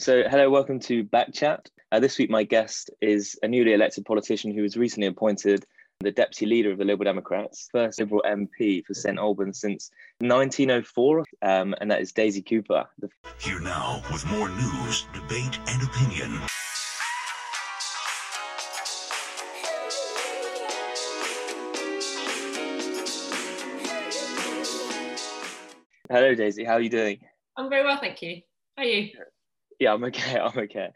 So, hello, welcome to Backchat. Uh, this week, my guest is a newly elected politician who was recently appointed the deputy leader of the Liberal Democrats, first Liberal MP for St Albans since 1904, um, and that is Daisy Cooper. Here now with more news, debate, and opinion. Hello, Daisy. How are you doing? I'm very well, thank you. How are you? Yeah, I'm okay. I'm okay.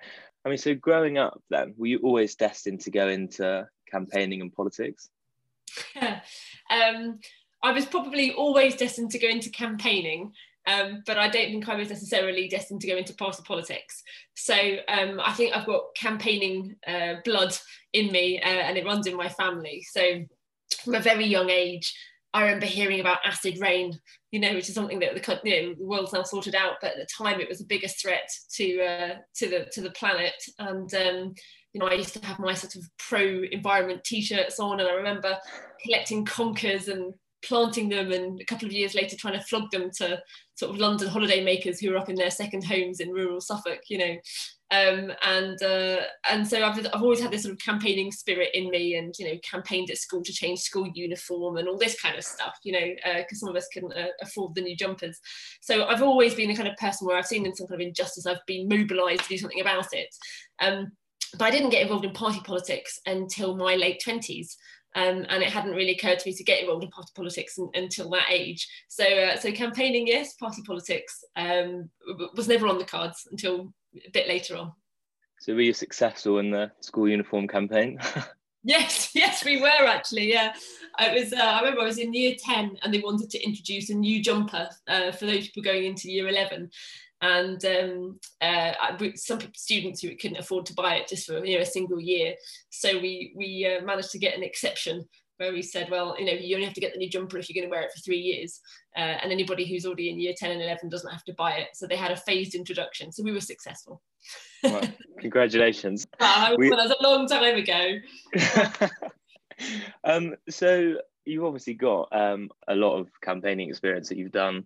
I mean, so growing up, then, were you always destined to go into campaigning and politics? um, I was probably always destined to go into campaigning, um, but I don't think I was necessarily destined to go into party politics. So um, I think I've got campaigning uh, blood in me, uh, and it runs in my family. So from a very young age, I remember hearing about acid rain, you know, which is something that the, you know, the world's now sorted out, but at the time it was the biggest threat to uh, to the to the planet. And um, you know, I used to have my sort of pro environment T-shirts on, and I remember collecting conkers and planting them, and a couple of years later trying to flog them to sort of London holidaymakers who were up in their second homes in rural Suffolk, you know. Um, and uh, and so I've, I've always had this sort of campaigning spirit in me, and you know, campaigned at school to change school uniform and all this kind of stuff, you know, because uh, some of us couldn't uh, afford the new jumpers. So I've always been the kind of person where I've seen some kind of injustice, I've been mobilised to do something about it. Um, but I didn't get involved in party politics until my late 20s. Um, and it hadn't really occurred to me to get involved in party politics in, until that age. So, uh, so campaigning, yes, party politics um, was never on the cards until a bit later on. So, were you successful in the school uniform campaign? yes, yes, we were actually. Yeah, I was. Uh, I remember I was in year ten, and they wanted to introduce a new jumper uh, for those people going into year eleven and um, uh, some students who couldn't afford to buy it just for you know a single year. So we we uh, managed to get an exception where we said, well, you know, you only have to get the new jumper if you're going to wear it for three years, uh, and anybody who's already in year ten and eleven doesn't have to buy it. So they had a phased introduction. So we were successful. Well, congratulations. We... Well, that was a long time ago. um, so you've obviously got um, a lot of campaigning experience that you've done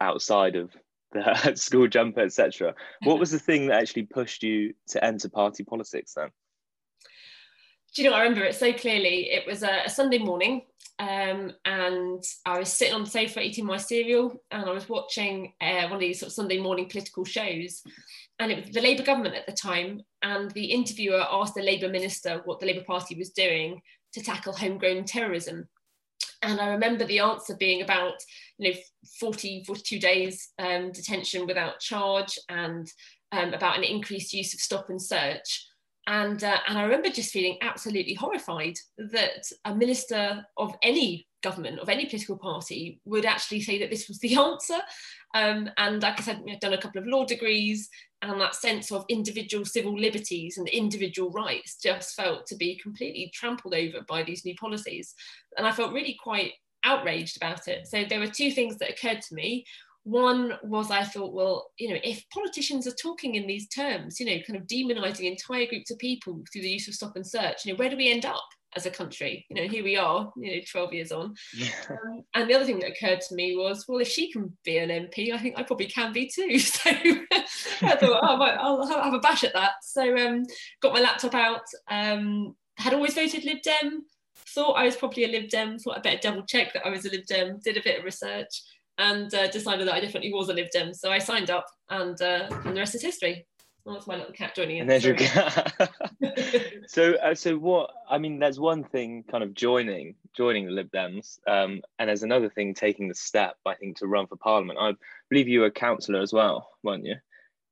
outside of the school jumper, etc. What was the thing that actually pushed you to enter party politics then? Do you know? I remember it so clearly. It was a, a Sunday morning, um, and I was sitting on the sofa eating my cereal, and I was watching uh, one of these sort of Sunday morning political shows, and it was the Labour government at the time, and the interviewer asked the Labour minister what the Labour Party was doing to tackle homegrown terrorism and I remember the answer being about, you know, 40, 42 days um, detention without charge and um, about an increased use of stop and search. And, uh, and I remember just feeling absolutely horrified that a minister of any government, of any political party, would actually say that this was the answer. Um, and like I said, I've done a couple of law degrees, and that sense of individual civil liberties and individual rights just felt to be completely trampled over by these new policies. And I felt really quite outraged about it. So there were two things that occurred to me. One was I thought, well, you know, if politicians are talking in these terms, you know, kind of demonizing entire groups of people through the use of stop and search, you know, where do we end up? as a country. You know, here we are, you know, 12 years on. Yeah. Um, and the other thing that occurred to me was, well, if she can be an MP, I think I probably can be too. So I thought, oh, I'll have a bash at that. So um, got my laptop out, um, had always voted Lib Dem, thought I was probably a Lib Dem, thought I better double check that I was a Lib Dem, did a bit of research and uh, decided that I definitely was a Lib Dem. So I signed up and, uh, and the rest is history. Oh, that's my little cat joining in. And there's your cat. so, uh, so what? I mean, there's one thing, kind of joining, joining the Lib Dems, um, and there's another thing, taking the step. I think to run for Parliament. I believe you were a councillor as well, weren't you?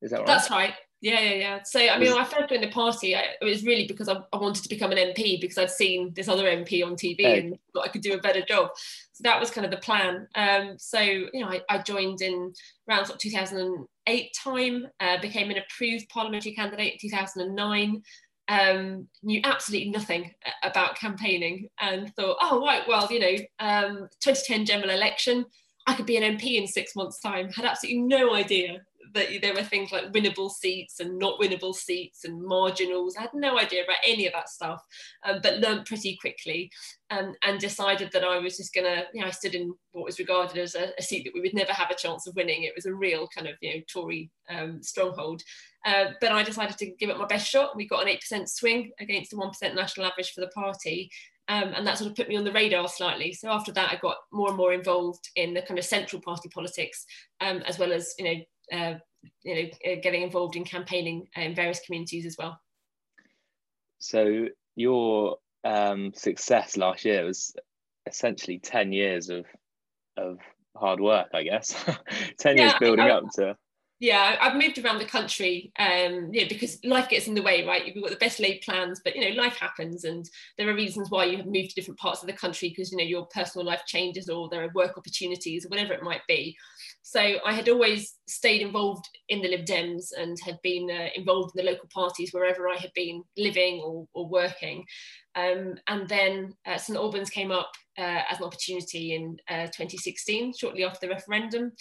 Is that right? That's right. Yeah, yeah, yeah. So I mean, when I first joined the party, I, it was really because I, I, wanted to become an MP because I'd seen this other MP on TV hey. and thought I could do a better job. So that was kind of the plan. Um, so you know, I, I joined in around sort of 2008 time, uh, became an approved parliamentary candidate in 2009. Um, knew absolutely nothing about campaigning and thought, oh right, well, you know, um, 2010 general election, I could be an MP in six months' time. Had absolutely no idea that there were things like winnable seats and not winnable seats and marginals. I had no idea about any of that stuff, um, but learned pretty quickly um, and decided that I was just going to, you know, I stood in what was regarded as a, a, seat that we would never have a chance of winning. It was a real kind of, you know, Tory um, stronghold. Uh, but I decided to give it my best shot. We got an 8% swing against the 1% national average for the party. Um, and that sort of put me on the radar slightly. So after that, I got more and more involved in the kind of central party politics, um, as well as you know, uh, you know, uh, getting involved in campaigning in various communities as well. So your um, success last year was essentially ten years of of hard work, I guess. ten yeah, years building I, up to yeah i've moved around the country um because life gets in the way right? You've got the best laid plans but you know life happens and there are reasons why you have moved to different parts of the country because you know your personal life changes or there are work opportunities or whatever it might be. So i had always stayed involved in the lib dems and had been uh, involved in the local parties wherever i had been living or, or working. Um, and then uh, st albans came up uh, as an opportunity in uh, 2016 shortly after the referendum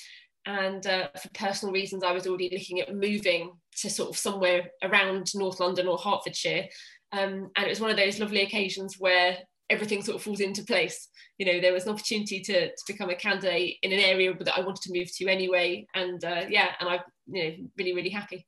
and uh, for personal reasons i was already looking at moving to sort of somewhere around north london or hertfordshire. Um, and it was one of those lovely occasions where everything sort of falls into place. You know there was an opportunity to, to become a candidate in an area that i wanted to move to anyway. And uh, yeah and i'm you know really really happy.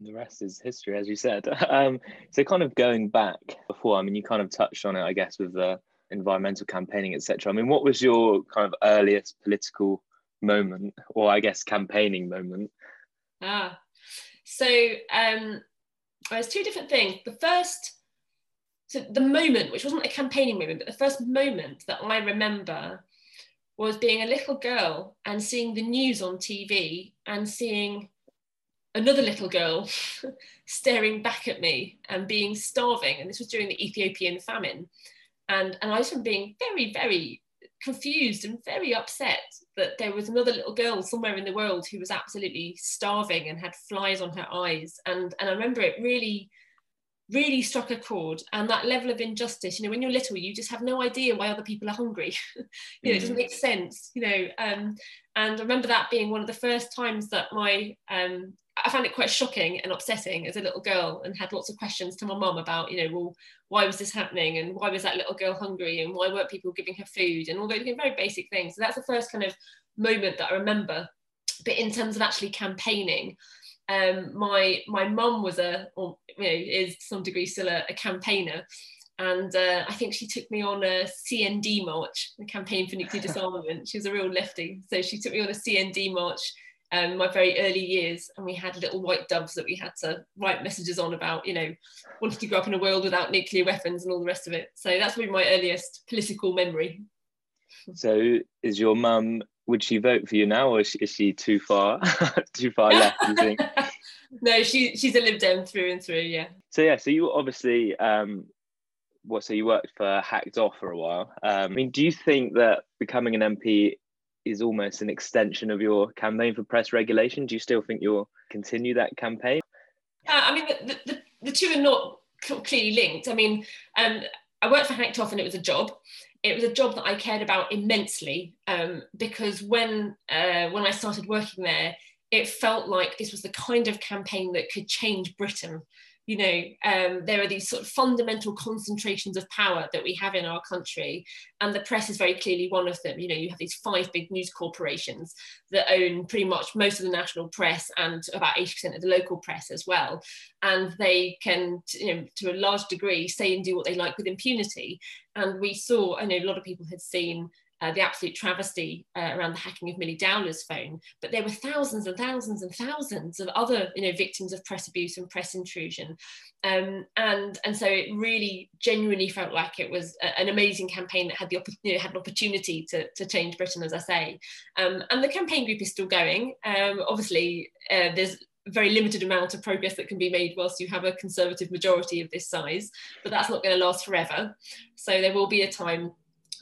The rest is history as you said. Um, so kind of going back before i mean you kind of touched on it i guess with the environmental campaigning etc i mean what was your kind of earliest political moment, or I guess campaigning moment? Ah, so um, there's two different things. The first, so the moment, which wasn't a campaigning moment, but the first moment that I remember was being a little girl and seeing the news on TV and seeing another little girl staring back at me and being starving. And this was during the Ethiopian famine. And, and I was from being very, very confused and very upset that there was another little girl somewhere in the world who was absolutely starving and had flies on her eyes. And, and I remember it really, really struck a chord. And that level of injustice, you know, when you're little, you just have no idea why other people are hungry. you know, mm. it doesn't mm. make sense, you know. Um, and I remember that being one of the first times that my um, I found it quite shocking and upsetting as a little girl and had lots of questions to my mum about, you know, well, why was this happening and why was that little girl hungry and why weren't people giving her food and all those very basic things. So that's the first kind of moment that I remember. But in terms of actually campaigning, um, my my mum was a, or you know, is to some degree still a, a campaigner, and uh, I think she took me on a CND march, the Campaign for Nuclear Disarmament. She was a real lefty, so she took me on a CND march um, my very early years, and we had little white doves that we had to write messages on about, you know, wanting to grow up in a world without nuclear weapons and all the rest of it. So that's probably my earliest political memory. So is your mum? Would she vote for you now, or is she, is she too far, too far left? You think? no, she she's a Lib Dem through and through. Yeah. So yeah, so you obviously um, what? So you worked for Hacked Off for a while. Um, I mean, do you think that becoming an MP is almost an extension of your campaign for press regulation. Do you still think you'll continue that campaign? Uh, I mean, the, the, the, two are not clearly linked. I mean, um, I worked for Hacked Off and it was a job. It was a job that I cared about immensely um, because when uh, when I started working there, it felt like this was the kind of campaign that could change Britain you know, um, there are these sort of fundamental concentrations of power that we have in our country, and the press is very clearly one of them. You know, you have these five big news corporations that own pretty much most of the national press and about 80% of the local press as well. And they can, you know, to a large degree, say and do what they like with impunity. And we saw, I know a lot of people had seen uh, the absolute travesty uh, around the hacking of Milly Dowler's phone. But there were thousands and thousands and thousands of other, you know, victims of press abuse and press intrusion. Um, and, and so it really genuinely felt like it was a, an amazing campaign that had the you know, had an opportunity to, to change Britain, as I say. Um, and the campaign group is still going. Um, obviously, uh, there's very limited amount of progress that can be made whilst you have a conservative majority of this size, but that's not going to last forever. So there will be a time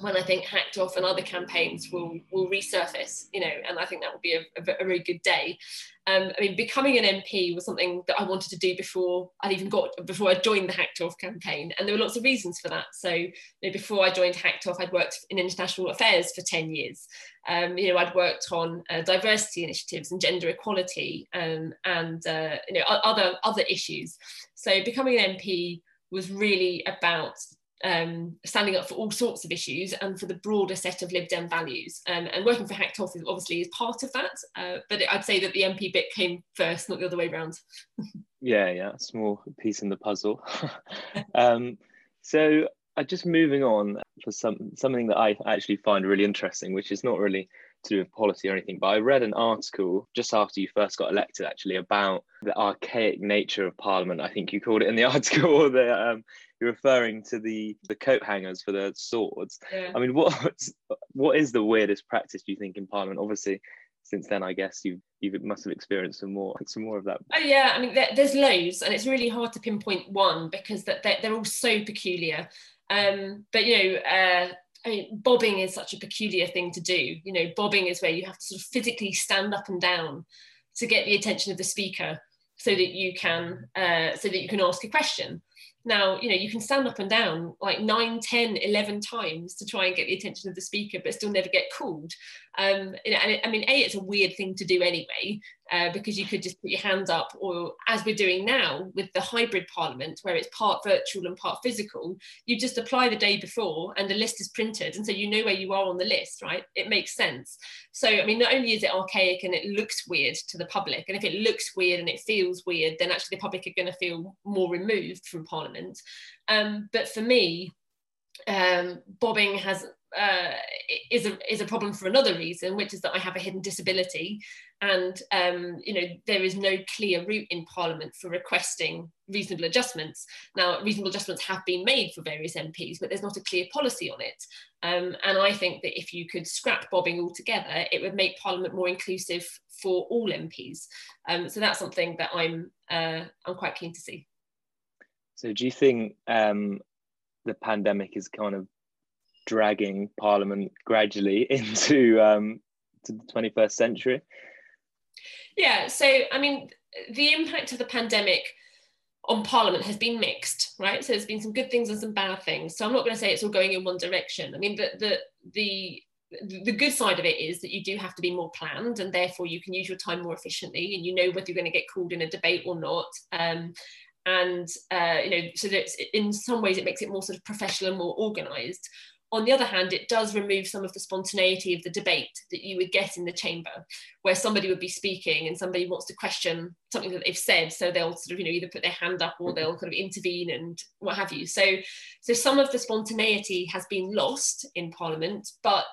when I think Hacked Off and other campaigns will will resurface, you know, and I think that will be a, a, a very good day. Um, I mean, becoming an MP was something that I wanted to do before I'd even got before I joined the Hacked Off campaign, and there were lots of reasons for that. So, you know, before I joined Hacked Off, I'd worked in international affairs for ten years. Um, you know, I'd worked on uh, diversity initiatives and gender equality, um, and uh, you know, other other issues. So, becoming an MP was really about um, standing up for all sorts of issues and for the broader set of Lib Dem values. Um, and working for Hacked Off is obviously is part of that, uh, but I'd say that the MP bit came first, not the other way around. yeah, yeah, small piece in the puzzle. um, so uh, just moving on for some something that I actually find really interesting, which is not really to do with policy or anything, but I read an article just after you first got elected actually about the archaic nature of Parliament. I think you called it in the article, or the um, you're referring to the the coat hangers for the swords. Yeah. I mean, what what is the weirdest practice do you think in Parliament? Obviously, since then, I guess you you must have experienced some more some more of that. Oh yeah, I mean, there, there's loads, and it's really hard to pinpoint one because that they're, they're all so peculiar. Um, but you know. Uh, I mean, bobbing is such a peculiar thing to do. You know, bobbing is where you have to sort of physically stand up and down to get the attention of the speaker, so that you can uh, so that you can ask a question. Now, you know, you can stand up and down like 9, 10, 11 times to try and get the attention of the speaker, but still never get called. Um, and I mean, A, it's a weird thing to do anyway, uh, because you could just put your hands up, or as we're doing now with the hybrid parliament, where it's part virtual and part physical, you just apply the day before and the list is printed. And so you know where you are on the list, right? It makes sense. So, I mean, not only is it archaic and it looks weird to the public, and if it looks weird and it feels weird, then actually the public are going to feel more removed from parliament. Um, but for me, um, bobbing has uh, is a is a problem for another reason, which is that I have a hidden disability, and um, you know there is no clear route in Parliament for requesting reasonable adjustments. Now, reasonable adjustments have been made for various MPs, but there's not a clear policy on it. Um, and I think that if you could scrap bobbing altogether, it would make Parliament more inclusive for all MPs. Um, so that's something that I'm uh, I'm quite keen to see. So, do you think um, the pandemic is kind of dragging Parliament gradually into um, to the 21st century? Yeah, so I mean, the impact of the pandemic on Parliament has been mixed, right? So there's been some good things and some bad things. So I'm not going to say it's all going in one direction. I mean, the the the the good side of it is that you do have to be more planned and therefore you can use your time more efficiently and you know whether you're going to get called in a debate or not um, and uh, you know so that in some ways it makes it more sort of professional and more organized on the other hand, it does remove some of the spontaneity of the debate that you would get in the chamber, where somebody would be speaking and somebody wants to question something that they've said. So they'll sort of, you know, either put their hand up or they'll kind of intervene and what have you. So, so some of the spontaneity has been lost in Parliament, but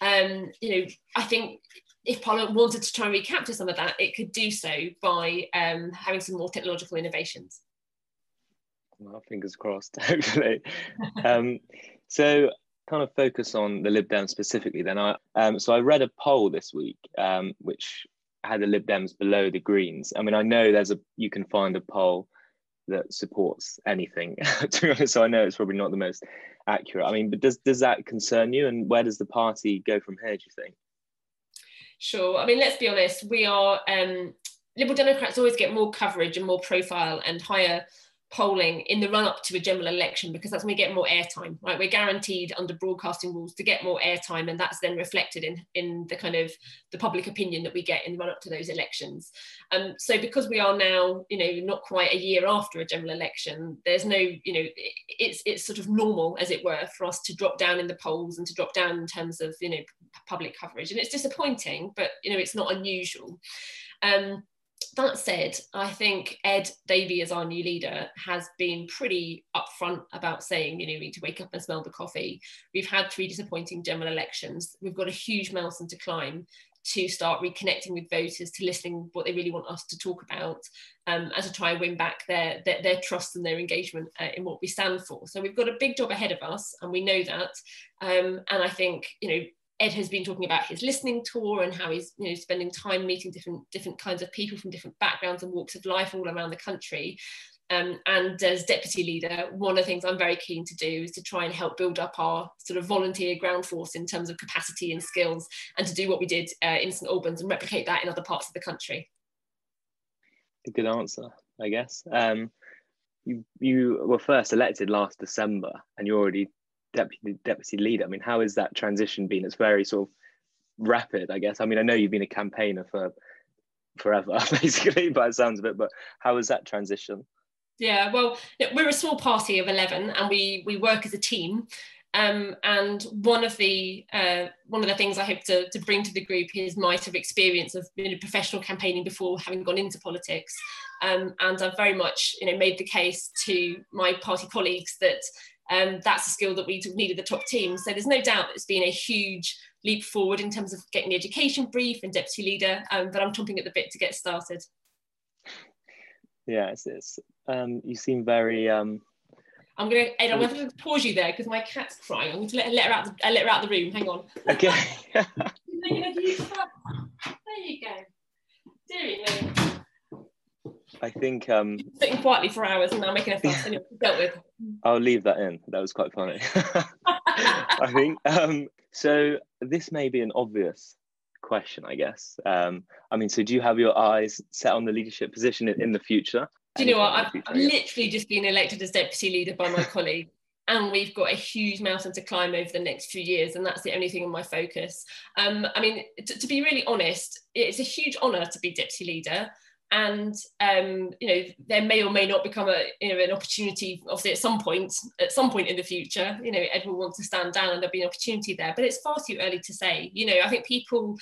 um, you know, I think if Parliament wanted to try and recapture some of that, it could do so by um, having some more technological innovations. Well, fingers crossed, hopefully. um, so kind of focus on the Lib Dems specifically, then I um, so I read a poll this week um, which had the Lib Dems below the Greens. I mean, I know there's a you can find a poll that supports anything. to be honest, so I know it's probably not the most accurate. I mean, but does does that concern you, and where does the party go from here? Do you think? Sure. I mean, let's be honest. We are um, Liberal Democrats always get more coverage and more profile and higher polling in the run up to a general election because that's when we get more airtime right? We're guaranteed under broadcasting rules to get more airtime and that's then reflected in in the kind of the public opinion that we get in the run up to those elections. Um so because we are now you know not quite a year after a general election there's no you know it's it's sort of normal as it were for us to drop down in the polls and to drop down in terms of you know public coverage. And it's disappointing but you know it's not unusual. Um that said, I think Ed Davey, as our new leader, has been pretty upfront about saying, you know, we need to wake up and smell the coffee. We've had three disappointing general elections. We've got a huge mountain to climb to start reconnecting with voters, to listening what they really want us to talk about, um, and to try and win back their, their, their trust and their engagement uh, in what we stand for. So we've got a big job ahead of us, and we know that. Um, and I think, you know, Ed has been talking about his listening tour and how he's you know spending time meeting different different kinds of people from different backgrounds and walks of life all around the country. Um, and as deputy leader, one of the things I'm very keen to do is to try and help build up our sort of volunteer ground force in terms of capacity and skills, and to do what we did uh, in St Albans and replicate that in other parts of the country. A good answer, I guess. Um, you you were first elected last December, and you're already deputy deputy leader. I mean, how has that transition been? It's very sort of rapid, I guess. I mean, I know you've been a campaigner for forever, basically, by the sounds of it. But how was that transition? Yeah, well, we're a small party of eleven, and we we work as a team. Um, and one of the uh, one of the things I hope to, to bring to the group is my sort of experience of you know, professional campaigning before having gone into politics. Um, and I've very much you know made the case to my party colleagues that um, that's a skill that we needed the top team. So there's no doubt it's been a huge leap forward in terms of getting the education brief and deputy leader, um, but I'm chomping at the bit to get started. Yeah, it's, it's um, you seem very. Um... I'm gonna Ed, I'm gonna pause you there because my cat's crying. I'm going to let, let her out. The, let her out the room. Hang on. Okay. there you go. Deary me. I think um sitting quietly for hours and now making a fuss and dealt with. I'll leave that in. That was quite funny. I think um so this may be an obvious question, I guess. Um, I mean, so do you have your eyes set on the leadership position in, in the future? Do you know what? I've, I've literally just been elected as deputy leader by my colleague. And we've got a huge mountain to climb over the next few years, and that's the only thing in my focus. Um, I mean, to, to be really honest, it's a huge honour to be deputy leader and um, you know there may or may not become a you know an opportunity obviously at some point at some point in the future you know ed will want to stand down and there'll be an opportunity there. But it's far too early to say. You know i think people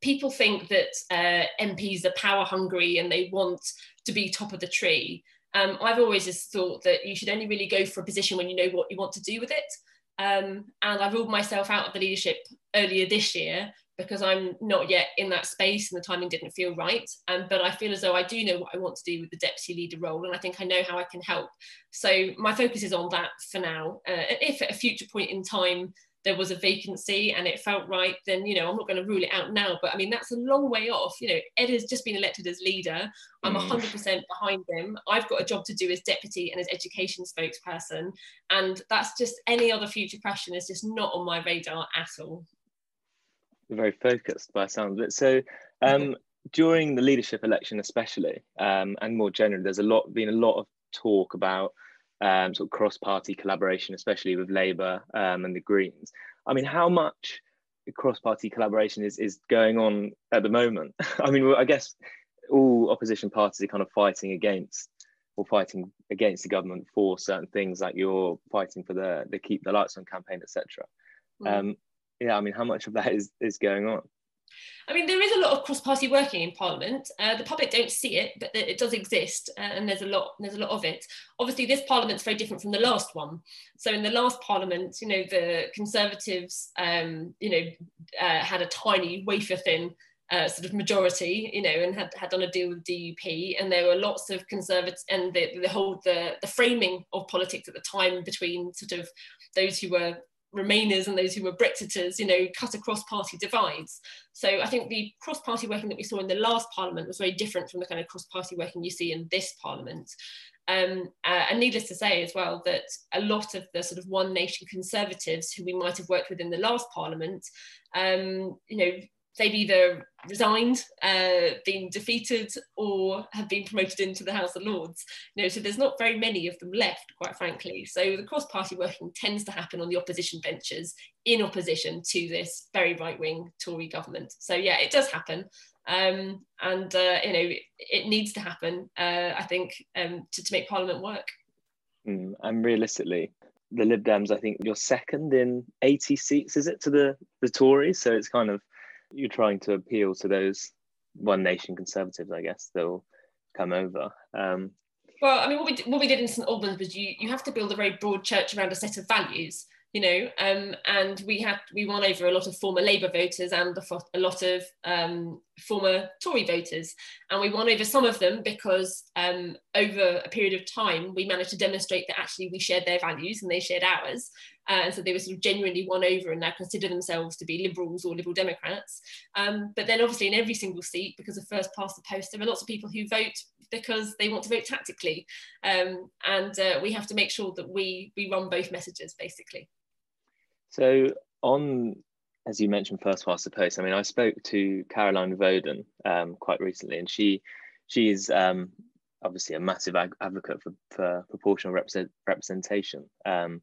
people think that uh, mps are power hungry and they want to be top of the tree. Um, i've always just thought that you should only really go for a position when you know what you want to do with it. Um, and i ruled myself out of the leadership earlier this year because I'm not yet in that space and the timing didn't feel right. Um, but I feel as though I do know what I want to do with the deputy leader role, and I think I know how I can help. So my focus is on that for now. Uh, if at a future point in time there was a vacancy and it felt right, then you know I'm not going to rule it out now. But I mean that's a long way off. You know, Ed has just been elected as leader. I'm 100% mm. behind him. I've got a job to do as deputy and as education spokesperson, and that's just any other future question is just not on my radar at all very focused by sound of it. So um, during the leadership election, especially, um, and more generally, there's a lot been a lot of talk about um, sort of cross-party collaboration, especially with Labour um, and the Greens. I mean, how much cross-party collaboration is is going on at the moment? I mean, I guess all opposition parties are kind of fighting against or fighting against the government for certain things, like you're fighting for the the keep the lights on campaign, etc. Mm. Um, yeah, I mean, how much of that is is going on? I mean, there is a lot of cross-party working in Parliament. Uh, the public don't see it, but it does exist, uh, and there's a lot. There's a lot of it. Obviously, this Parliament's very different from the last one. So, in the last Parliament, you know, the Conservatives, um, you know, uh, had a tiny wafer-thin uh, sort of majority, you know, and had, had done a deal with DUP, and there were lots of conservatives, and the, the whole the the framing of politics at the time between sort of those who were Remainers and those who were Brexiters, you know, cut across party divides. So I think the cross-party working that we saw in the last parliament was very different from the kind of cross-party working you see in this parliament. Um, uh, and needless to say as well that a lot of the sort of one nation conservatives who we might have worked with in the last parliament, um, you know, they've either resigned, uh, been defeated, or have been promoted into the House of Lords. You know, so there's not very many of them left, quite frankly. So the cross-party working tends to happen on the opposition benches in opposition to this very right-wing Tory government. So yeah, it does happen. Um, and uh, you know, it needs to happen. Uh, I think um, to, to make Parliament work. Mm, and realistically, the Lib Dems, I think you're second in 80 seats, is it, to the the Tories? So it's kind of you're trying to appeal to those one nation conservatives, I guess, that will come over. Um, well, I mean, what we, did, what we did in St Albans was you, you have to build a very broad church around a set of values, you know, um, and we had we won over a lot of former Labour voters and a, a lot of um, former Tory voters, and we won over some of them because um, over a period of time we managed to demonstrate that actually we shared their values and they shared ours, uh, and so they were sort of genuinely won over and now consider themselves to be liberals or liberal democrats um, but then obviously in every single seat because of first past the post there are lots of people who vote because they want to vote tactically. Um, and uh, we have to make sure that we, we run both messages basically. So, on as you mentioned, first past the post, I mean, I spoke to Caroline Voaden um, quite recently, and she she is um, obviously a massive ag- advocate for, for proportional represent- representation. Um,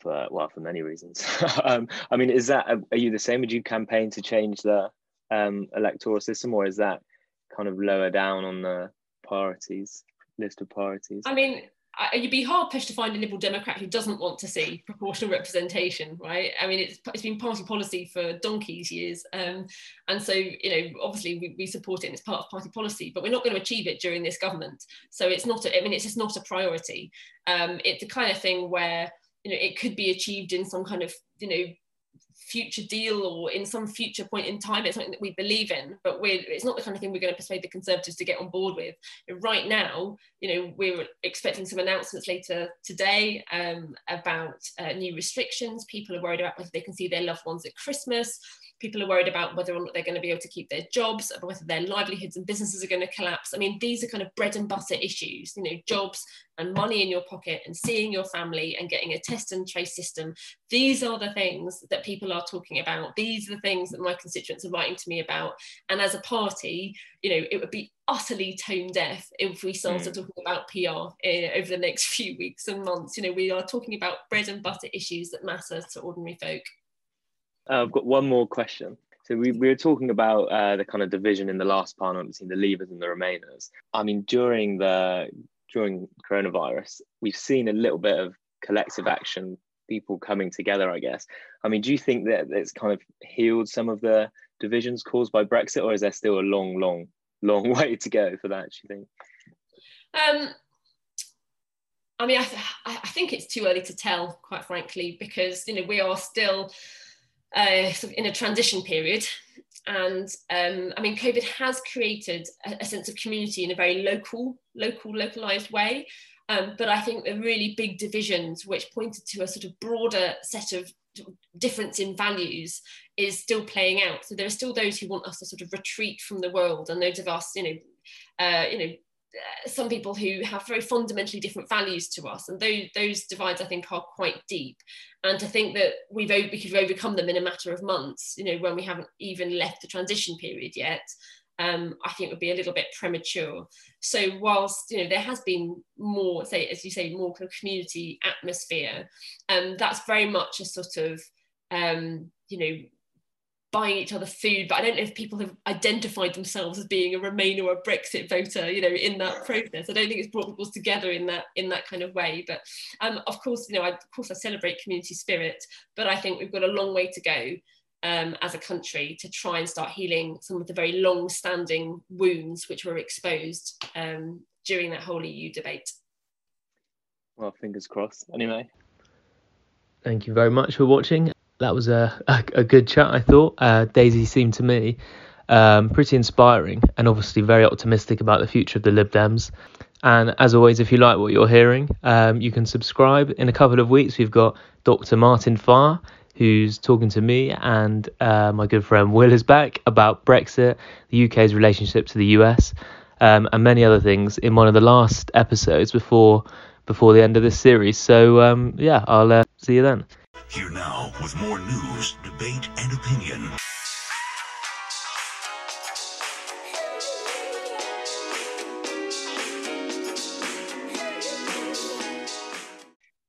for well, for many reasons. um, I mean, is that are you the same? Would you campaign to change the um, electoral system, or is that kind of lower down on the priorities list of priorities? I mean, you'd be hard pushed to find a liberal democrat who doesn't want to see proportional representation right? I mean it's, it's been party policy for donkey's years. Um, and so you know obviously we, we, support it and it's part of party policy but we're not going to achieve it during this government. So it's not a, i mean it's just not a priority. Um, it's the kind of thing where you know it could be achieved in some kind of you know future deal or in some future point in time it's something that we believe in but we're it's not the kind of thing we're going to persuade the conservatives to get on board with. Right now you know we're expecting some announcements later today um, about uh, new restrictions. People are worried about whether they can see their loved ones at christmas people are worried about whether or not they're going to be able to keep their jobs whether their livelihoods and businesses are going to collapse i mean these are kind of bread and butter issues you know jobs and money in your pocket and seeing your family and getting a test and trace system. These are the things that people are talking about. These are the things that my constituents are writing to me about. And as a party, you know, it would be utterly tone deaf if we started mm. talking about PR in, over the next few weeks and months. You know, we are talking about bread and butter issues that matter to ordinary folk. Uh, I've got one more question. So we, we were talking about uh, the kind of division in the last parliament between the Leavers and the Remainers. I mean, during the during coronavirus, we've seen a little bit of collective action, people coming together, I guess. I mean, do you think that it's kind of healed some of the divisions caused by Brexit, or is there still a long, long, long way to go for that, do you think? Um, I mean, I, th- I think it's too early to tell, quite frankly, because, you know, we are still uh, in a transition period. And um, I mean, COVID has created a, a, sense of community in a very local, local, localized way. Um, but I think the really big divisions, which pointed to a sort of broader set of difference in values, is still playing out. So there are still those who want us to sort of retreat from the world, and those of us, you know, uh, you know, some people who have very fundamentally different values to us, and those those divides I think are quite deep. And to think that we've we could overcome them in a matter of months, you know, when we haven't even left the transition period yet, um, I think would be a little bit premature. So whilst you know there has been more, say as you say, more kind of community atmosphere, um, that's very much a sort of um, you know buying each other food, but I don't know if people have identified themselves as being a Remain or a Brexit voter, you know, in that process. I don't think it's brought people together in that in that kind of way. But um, of course, you know, I, of course, I celebrate community spirit, but I think we've got a long way to go um, as a country to try and start healing some of the very long-standing wounds which were exposed um, during that whole EU debate. Well, fingers crossed. Anyway. Thank you very much for watching that was a, a, a good chat, I thought. Uh, Daisy seemed to me um, pretty inspiring and obviously very optimistic about the future of the Lib Dems. And as always, if you like what you're hearing, um, you can subscribe. In a couple of weeks, we've got Dr. Martin Farr, who's talking to me and uh, my good friend Will is back about Brexit, the UK's relationship to the US, um, and many other things in one of the last episodes before before the end of this series. So um, yeah, I'll uh, see you then. Here now with more news, debate, and opinion.